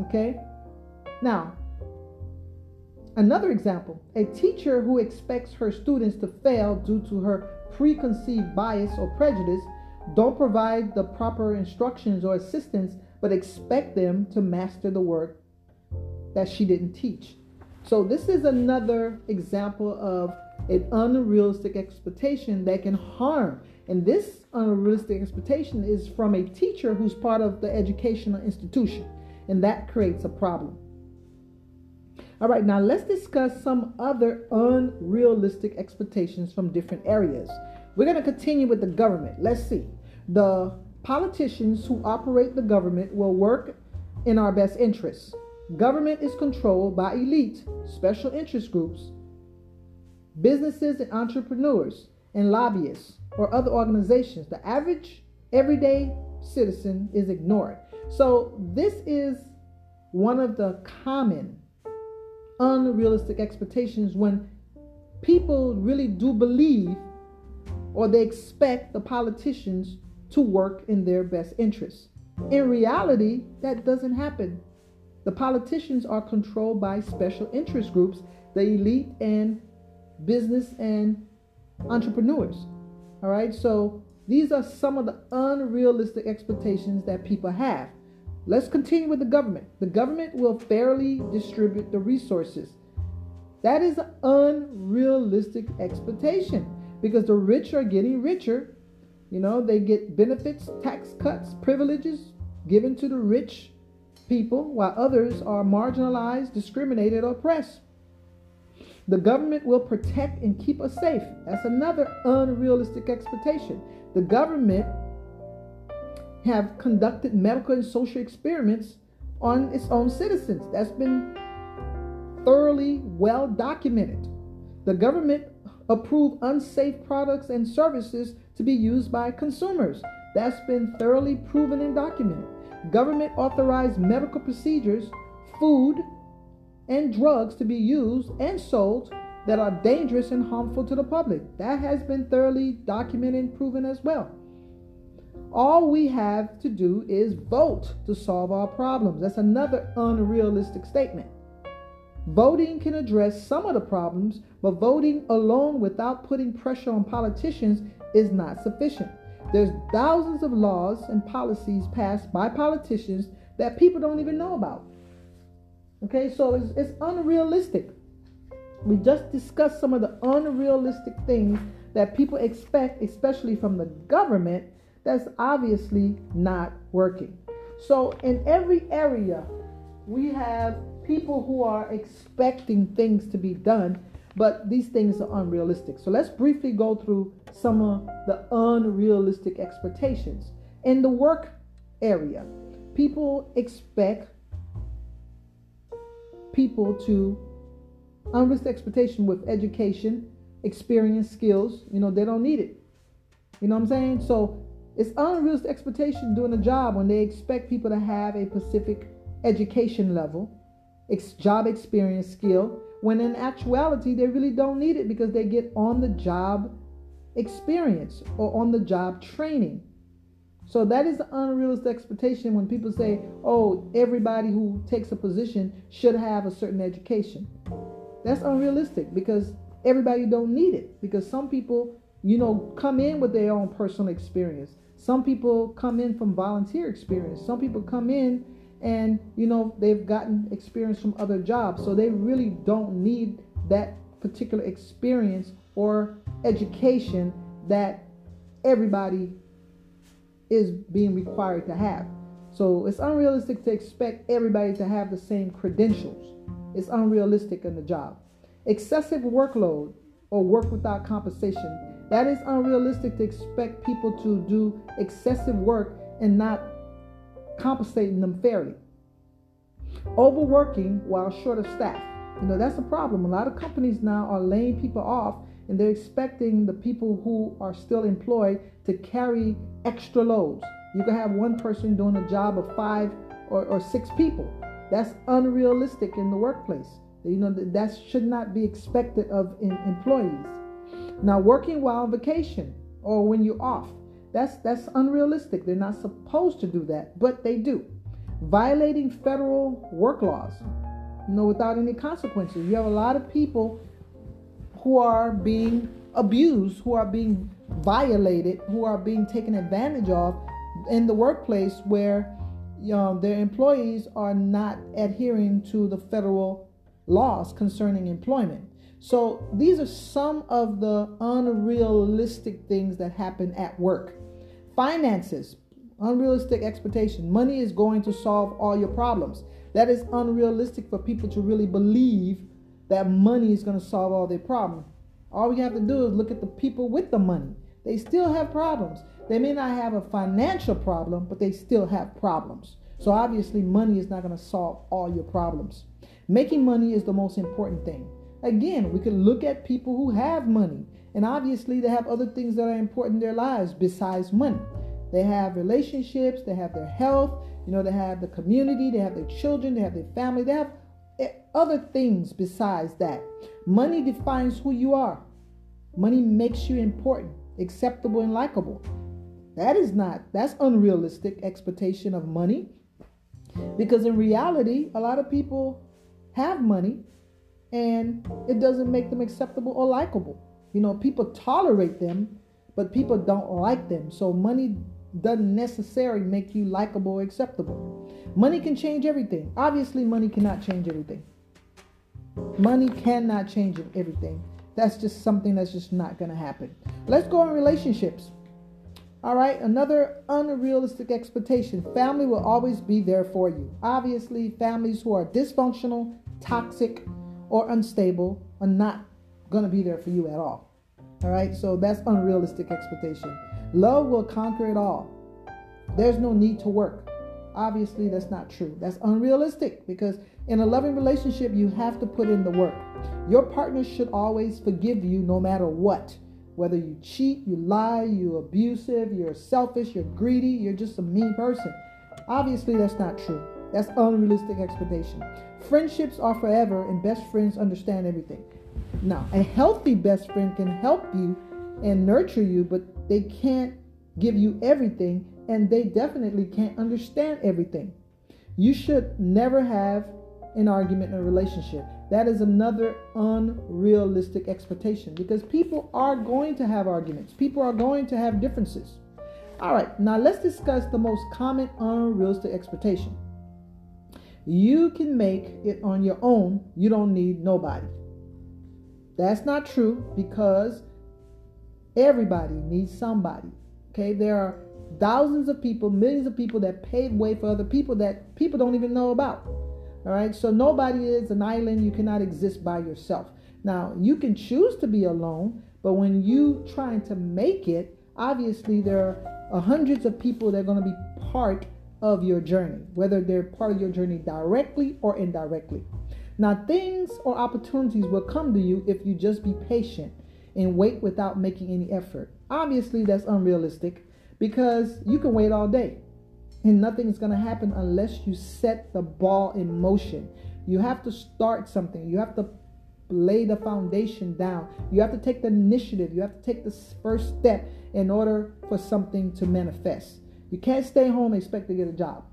Okay? Now, another example a teacher who expects her students to fail due to her preconceived bias or prejudice don't provide the proper instructions or assistance, but expect them to master the work that she didn't teach. So, this is another example of an unrealistic expectation that can harm. And this um, unrealistic expectation is from a teacher who's part of the educational institution, and that creates a problem. All right, now let's discuss some other unrealistic expectations from different areas. We're going to continue with the government. Let's see. The politicians who operate the government will work in our best interests. Government is controlled by elite, special interest groups, businesses and entrepreneurs, and lobbyists or other organizations. The average everyday citizen is ignored. So, this is one of the common unrealistic expectations when people really do believe or they expect the politicians to work in their best interests. In reality, that doesn't happen. The politicians are controlled by special interest groups, the elite and business and entrepreneurs. All right, so these are some of the unrealistic expectations that people have. Let's continue with the government. The government will fairly distribute the resources. That is an unrealistic expectation because the rich are getting richer. You know, they get benefits, tax cuts, privileges given to the rich people while others are marginalized, discriminated, or oppressed. The government will protect and keep us safe. That's another unrealistic expectation. The government have conducted medical and social experiments on its own citizens. That's been thoroughly well documented. The government approved unsafe products and services to be used by consumers. That's been thoroughly proven and documented government authorized medical procedures, food, and drugs to be used and sold that are dangerous and harmful to the public. That has been thoroughly documented and proven as well. All we have to do is vote to solve our problems. That's another unrealistic statement. Voting can address some of the problems, but voting alone without putting pressure on politicians is not sufficient. There's thousands of laws and policies passed by politicians that people don't even know about. Okay, so it's, it's unrealistic. We just discussed some of the unrealistic things that people expect, especially from the government, that's obviously not working. So, in every area, we have people who are expecting things to be done but these things are unrealistic. So let's briefly go through some of the unrealistic expectations. In the work area, people expect people to unrealistic expectation with education, experience, skills, you know, they don't need it. You know what I'm saying? So it's unrealistic expectation doing a job when they expect people to have a specific education level, ex- job experience, skill, when in actuality they really don't need it because they get on the job experience or on the job training. So that is the unrealistic expectation when people say, "Oh, everybody who takes a position should have a certain education." That's unrealistic because everybody don't need it because some people, you know, come in with their own personal experience. Some people come in from volunteer experience. Some people come in and, you know, they've gotten experience from other jobs. So they really don't need that particular experience or education that everybody is being required to have. So it's unrealistic to expect everybody to have the same credentials. It's unrealistic in the job. Excessive workload or work without compensation. That is unrealistic to expect people to do excessive work and not compensating them fairly. Overworking while short of staff. You know, that's a problem. A lot of companies now are laying people off and they're expecting the people who are still employed to carry extra loads. You can have one person doing a job of five or, or six people. That's unrealistic in the workplace. You know that should not be expected of employees. Now, working while on vacation or when you're off, that's that's unrealistic. They're not supposed to do that, but they do. Violating federal work laws, you know, without any consequences. You have a lot of people who are being abused, who are being violated, who are being taken advantage of in the workplace where you know, their employees are not adhering to the federal laws concerning employment. So these are some of the unrealistic things that happen at work. Finances, unrealistic expectation. Money is going to solve all your problems. That is unrealistic for people to really believe that money is going to solve all their problems. All we have to do is look at the people with the money. They still have problems. They may not have a financial problem, but they still have problems. So obviously, money is not going to solve all your problems. Making money is the most important thing. Again, we can look at people who have money, and obviously, they have other things that are important in their lives besides money. They have relationships, they have their health, you know, they have the community, they have their children, they have their family, they have other things besides that. Money defines who you are. Money makes you important, acceptable, and likable. That is not, that's unrealistic expectation of money. Because in reality, a lot of people have money and it doesn't make them acceptable or likable. You know, people tolerate them, but people don't like them. So money doesn't necessarily make you likable or acceptable. Money can change everything. Obviously, money cannot change everything. Money cannot change everything. That's just something that's just not going to happen. Let's go on relationships. All right, another unrealistic expectation. Family will always be there for you. Obviously, families who are dysfunctional, toxic, or unstable are not going to be there for you at all. All right, so that's unrealistic expectation. Love will conquer it all. There's no need to work. Obviously, that's not true. That's unrealistic because in a loving relationship, you have to put in the work. Your partner should always forgive you no matter what. Whether you cheat, you lie, you're abusive, you're selfish, you're greedy, you're just a mean person. Obviously, that's not true. That's unrealistic expectation. Friendships are forever, and best friends understand everything. Now, a healthy best friend can help you and nurture you, but they can't give you everything, and they definitely can't understand everything. You should never have an argument in a relationship. That is another unrealistic expectation because people are going to have arguments, people are going to have differences. All right, now let's discuss the most common unrealistic expectation. You can make it on your own, you don't need nobody. That's not true because everybody needs somebody. Okay, there are thousands of people, millions of people that pave way for other people that people don't even know about. All right. So nobody is an island. You cannot exist by yourself. Now, you can choose to be alone, but when you trying to make it, obviously there are hundreds of people that are going to be part of your journey, whether they're part of your journey directly or indirectly. Now, things or opportunities will come to you if you just be patient and wait without making any effort. Obviously, that's unrealistic because you can wait all day and nothing's going to happen unless you set the ball in motion. You have to start something. You have to lay the foundation down. You have to take the initiative. You have to take the first step in order for something to manifest. You can't stay home and expect to get a job.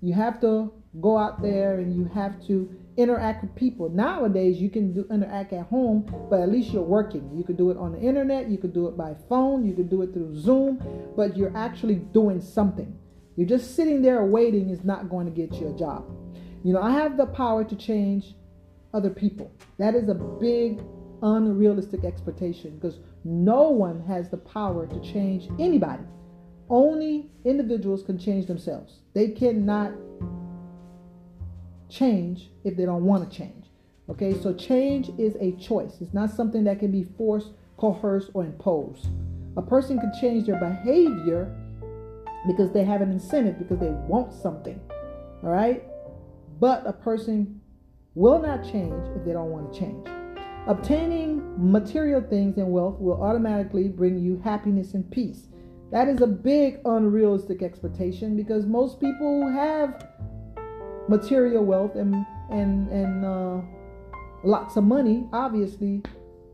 You have to go out there and you have to interact with people. Nowadays, you can do interact at home, but at least you're working. You could do it on the internet, you could do it by phone, you could do it through Zoom, but you're actually doing something. You're just sitting there waiting is not going to get you a job. You know, I have the power to change other people. That is a big unrealistic expectation because no one has the power to change anybody. Only individuals can change themselves. They cannot change if they don't want to change. Okay, so change is a choice. It's not something that can be forced, coerced, or imposed. A person can change their behavior because they have an incentive, because they want something. All right, but a person will not change if they don't want to change. Obtaining material things and wealth will automatically bring you happiness and peace. That is a big unrealistic expectation because most people have material wealth and and and uh, lots of money, obviously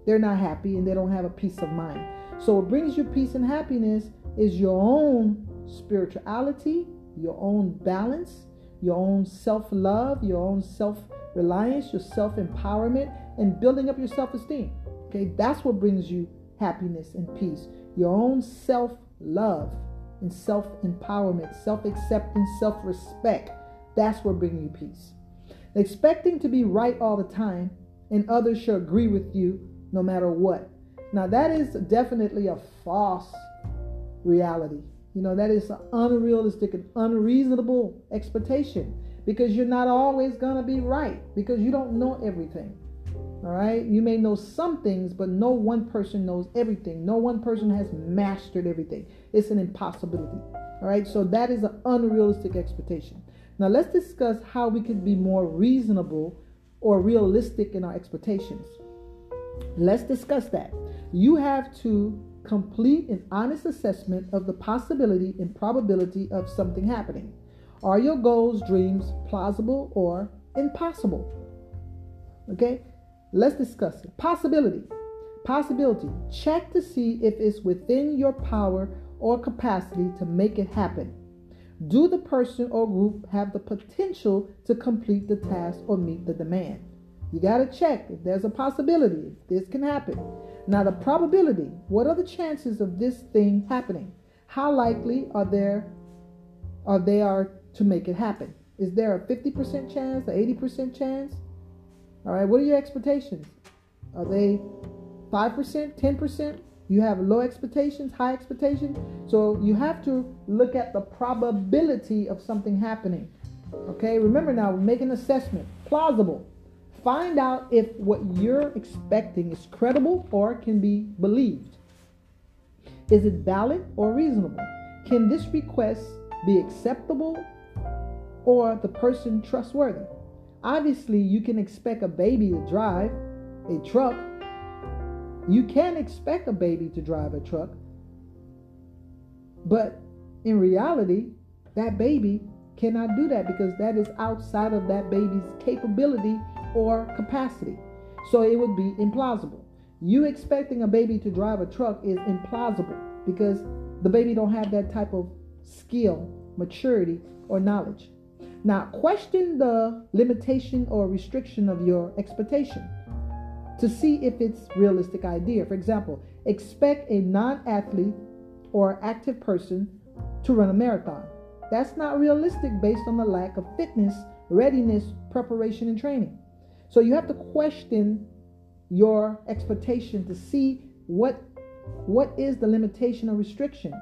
they're not happy and they don't have a peace of mind. So what brings you peace and happiness is your own spirituality, your own balance, your own self-love, your own self-reliance, your self-empowerment, and building up your self-esteem. Okay, that's what brings you happiness and peace. Your own self-love and self-empowerment, self-acceptance, self-respect that's what brings you peace. Expecting to be right all the time and others shall agree with you no matter what. Now, that is definitely a false reality. You know, that is an unrealistic and unreasonable expectation because you're not always going to be right because you don't know everything. All right. You may know some things, but no one person knows everything. No one person has mastered everything. It's an impossibility. All right. So that is an unrealistic expectation. Now, let's discuss how we can be more reasonable or realistic in our expectations. Let's discuss that. You have to complete an honest assessment of the possibility and probability of something happening. Are your goals, dreams plausible or impossible? Okay, let's discuss it. Possibility. Possibility. Check to see if it's within your power or capacity to make it happen. Do the person or group have the potential to complete the task or meet the demand? You got to check if there's a possibility, this can happen. Now, the probability what are the chances of this thing happening? How likely are there are they are to make it happen? Is there a 50% chance, an 80% chance? All right, what are your expectations? Are they 5%, 10%? You have low expectations, high expectations. So you have to look at the probability of something happening. Okay, remember now, make an assessment. Plausible. Find out if what you're expecting is credible or can be believed. Is it valid or reasonable? Can this request be acceptable or the person trustworthy? Obviously, you can expect a baby to drive a truck you can't expect a baby to drive a truck, but in reality, that baby cannot do that because that is outside of that baby's capability or capacity. So it would be implausible. You expecting a baby to drive a truck is implausible because the baby don't have that type of skill, maturity, or knowledge. Now, question the limitation or restriction of your expectation to see if it's realistic idea. For example, expect a non-athlete or active person to run a marathon. That's not realistic based on the lack of fitness, readiness, preparation, and training. So you have to question your expectation to see what what is the limitation or restriction.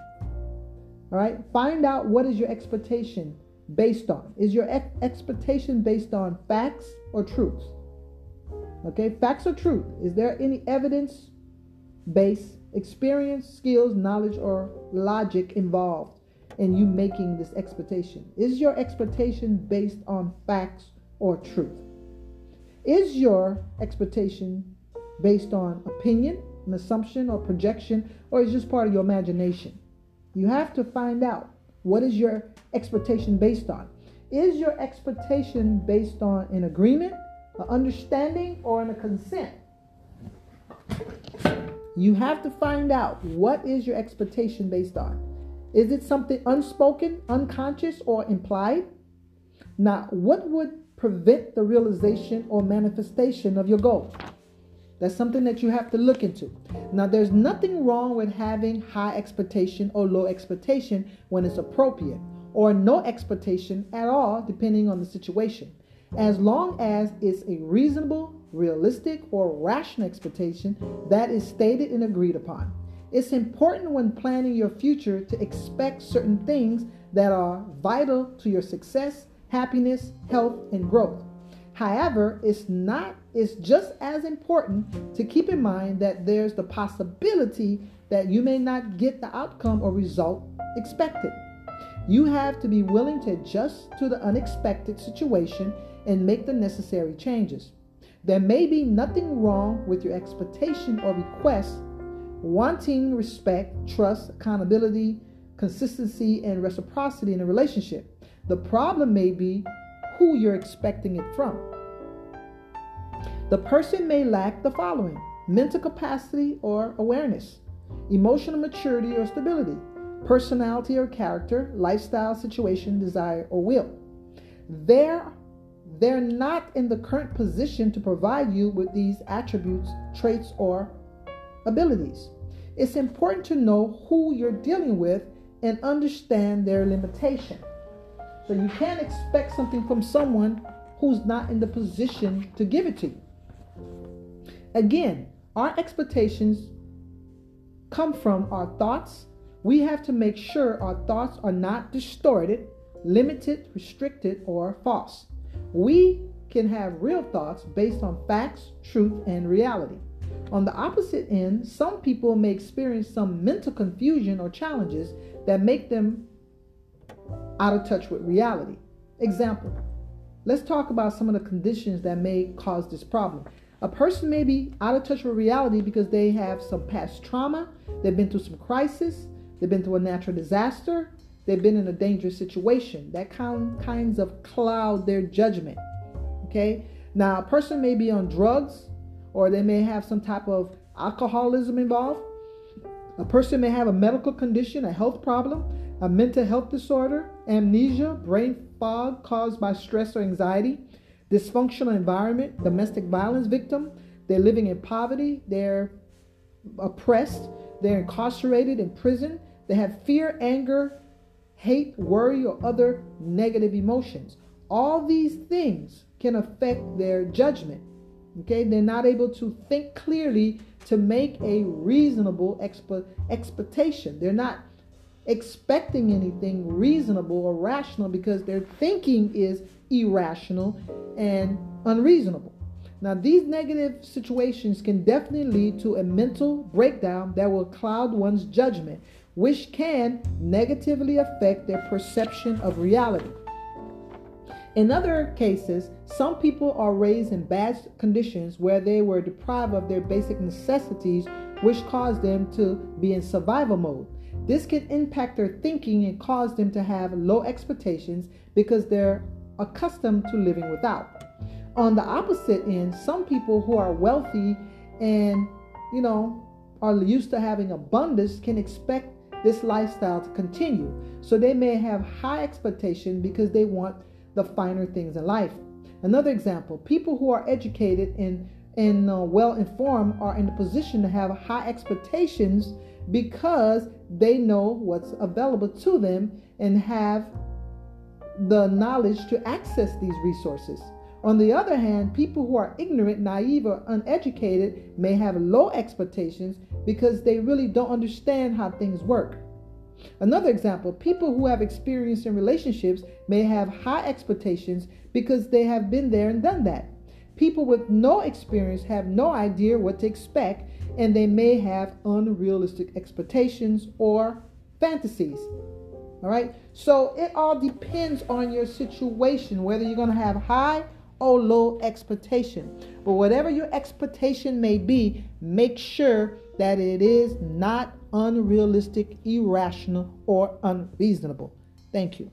All right? Find out what is your expectation based on. Is your ex- expectation based on facts or truths? Okay, facts or truth. Is there any evidence base, experience, skills, knowledge, or logic involved in you making this expectation? Is your expectation based on facts or truth? Is your expectation based on opinion, an assumption or projection, or is just part of your imagination? You have to find out what is your expectation based on. Is your expectation based on an agreement, an understanding, or an a consent? You have to find out what is your expectation based on. Is it something unspoken, unconscious, or implied? Now, what would prevent the realization or manifestation of your goal? That's something that you have to look into. Now, there's nothing wrong with having high expectation or low expectation when it's appropriate, or no expectation at all, depending on the situation, as long as it's a reasonable, realistic, or rational expectation that is stated and agreed upon. It's important when planning your future to expect certain things that are vital to your success, happiness, health, and growth. However, it's not it's just as important to keep in mind that there's the possibility that you may not get the outcome or result expected. You have to be willing to adjust to the unexpected situation and make the necessary changes. There may be nothing wrong with your expectation or request, wanting respect, trust, accountability, consistency, and reciprocity in a relationship. The problem may be who you're expecting it from. The person may lack the following mental capacity or awareness, emotional maturity or stability, personality or character, lifestyle, situation, desire, or will. They're, they're not in the current position to provide you with these attributes, traits, or abilities. It's important to know who you're dealing with and understand their limitation. So you can't expect something from someone who's not in the position to give it to you. Again, our expectations come from our thoughts. We have to make sure our thoughts are not distorted, limited, restricted, or false. We can have real thoughts based on facts, truth, and reality. On the opposite end, some people may experience some mental confusion or challenges that make them out of touch with reality. Example Let's talk about some of the conditions that may cause this problem. A person may be out of touch with reality because they have some past trauma, they've been through some crisis, they've been through a natural disaster, they've been in a dangerous situation. That kind kinds of cloud their judgment. Okay? Now, a person may be on drugs or they may have some type of alcoholism involved. A person may have a medical condition, a health problem, a mental health disorder, amnesia, brain fog caused by stress or anxiety, dysfunctional environment, domestic violence victim, they're living in poverty, they're oppressed, they're incarcerated in prison, they have fear, anger, hate, worry, or other negative emotions. All these things can affect their judgment. Okay, they're not able to think clearly to make a reasonable expe- expectation. They're not expecting anything reasonable or rational because their thinking is irrational and unreasonable. Now, these negative situations can definitely lead to a mental breakdown that will cloud one's judgment, which can negatively affect their perception of reality. In other cases, some people are raised in bad conditions where they were deprived of their basic necessities, which caused them to be in survival mode. This can impact their thinking and cause them to have low expectations because they're accustomed to living without. On the opposite end, some people who are wealthy and, you know, are used to having abundance can expect this lifestyle to continue. So they may have high expectation because they want the finer things in life. Another example, people who are educated and and uh, well informed are in the position to have high expectations because they know what's available to them and have the knowledge to access these resources. On the other hand, people who are ignorant, naive, or uneducated may have low expectations because they really don't understand how things work. Another example people who have experience in relationships may have high expectations because they have been there and done that. People with no experience have no idea what to expect and they may have unrealistic expectations or fantasies. All right. So it all depends on your situation, whether you're going to have high oh low expectation. But whatever your expectation may be, make sure that it is not unrealistic, irrational, or unreasonable. Thank you.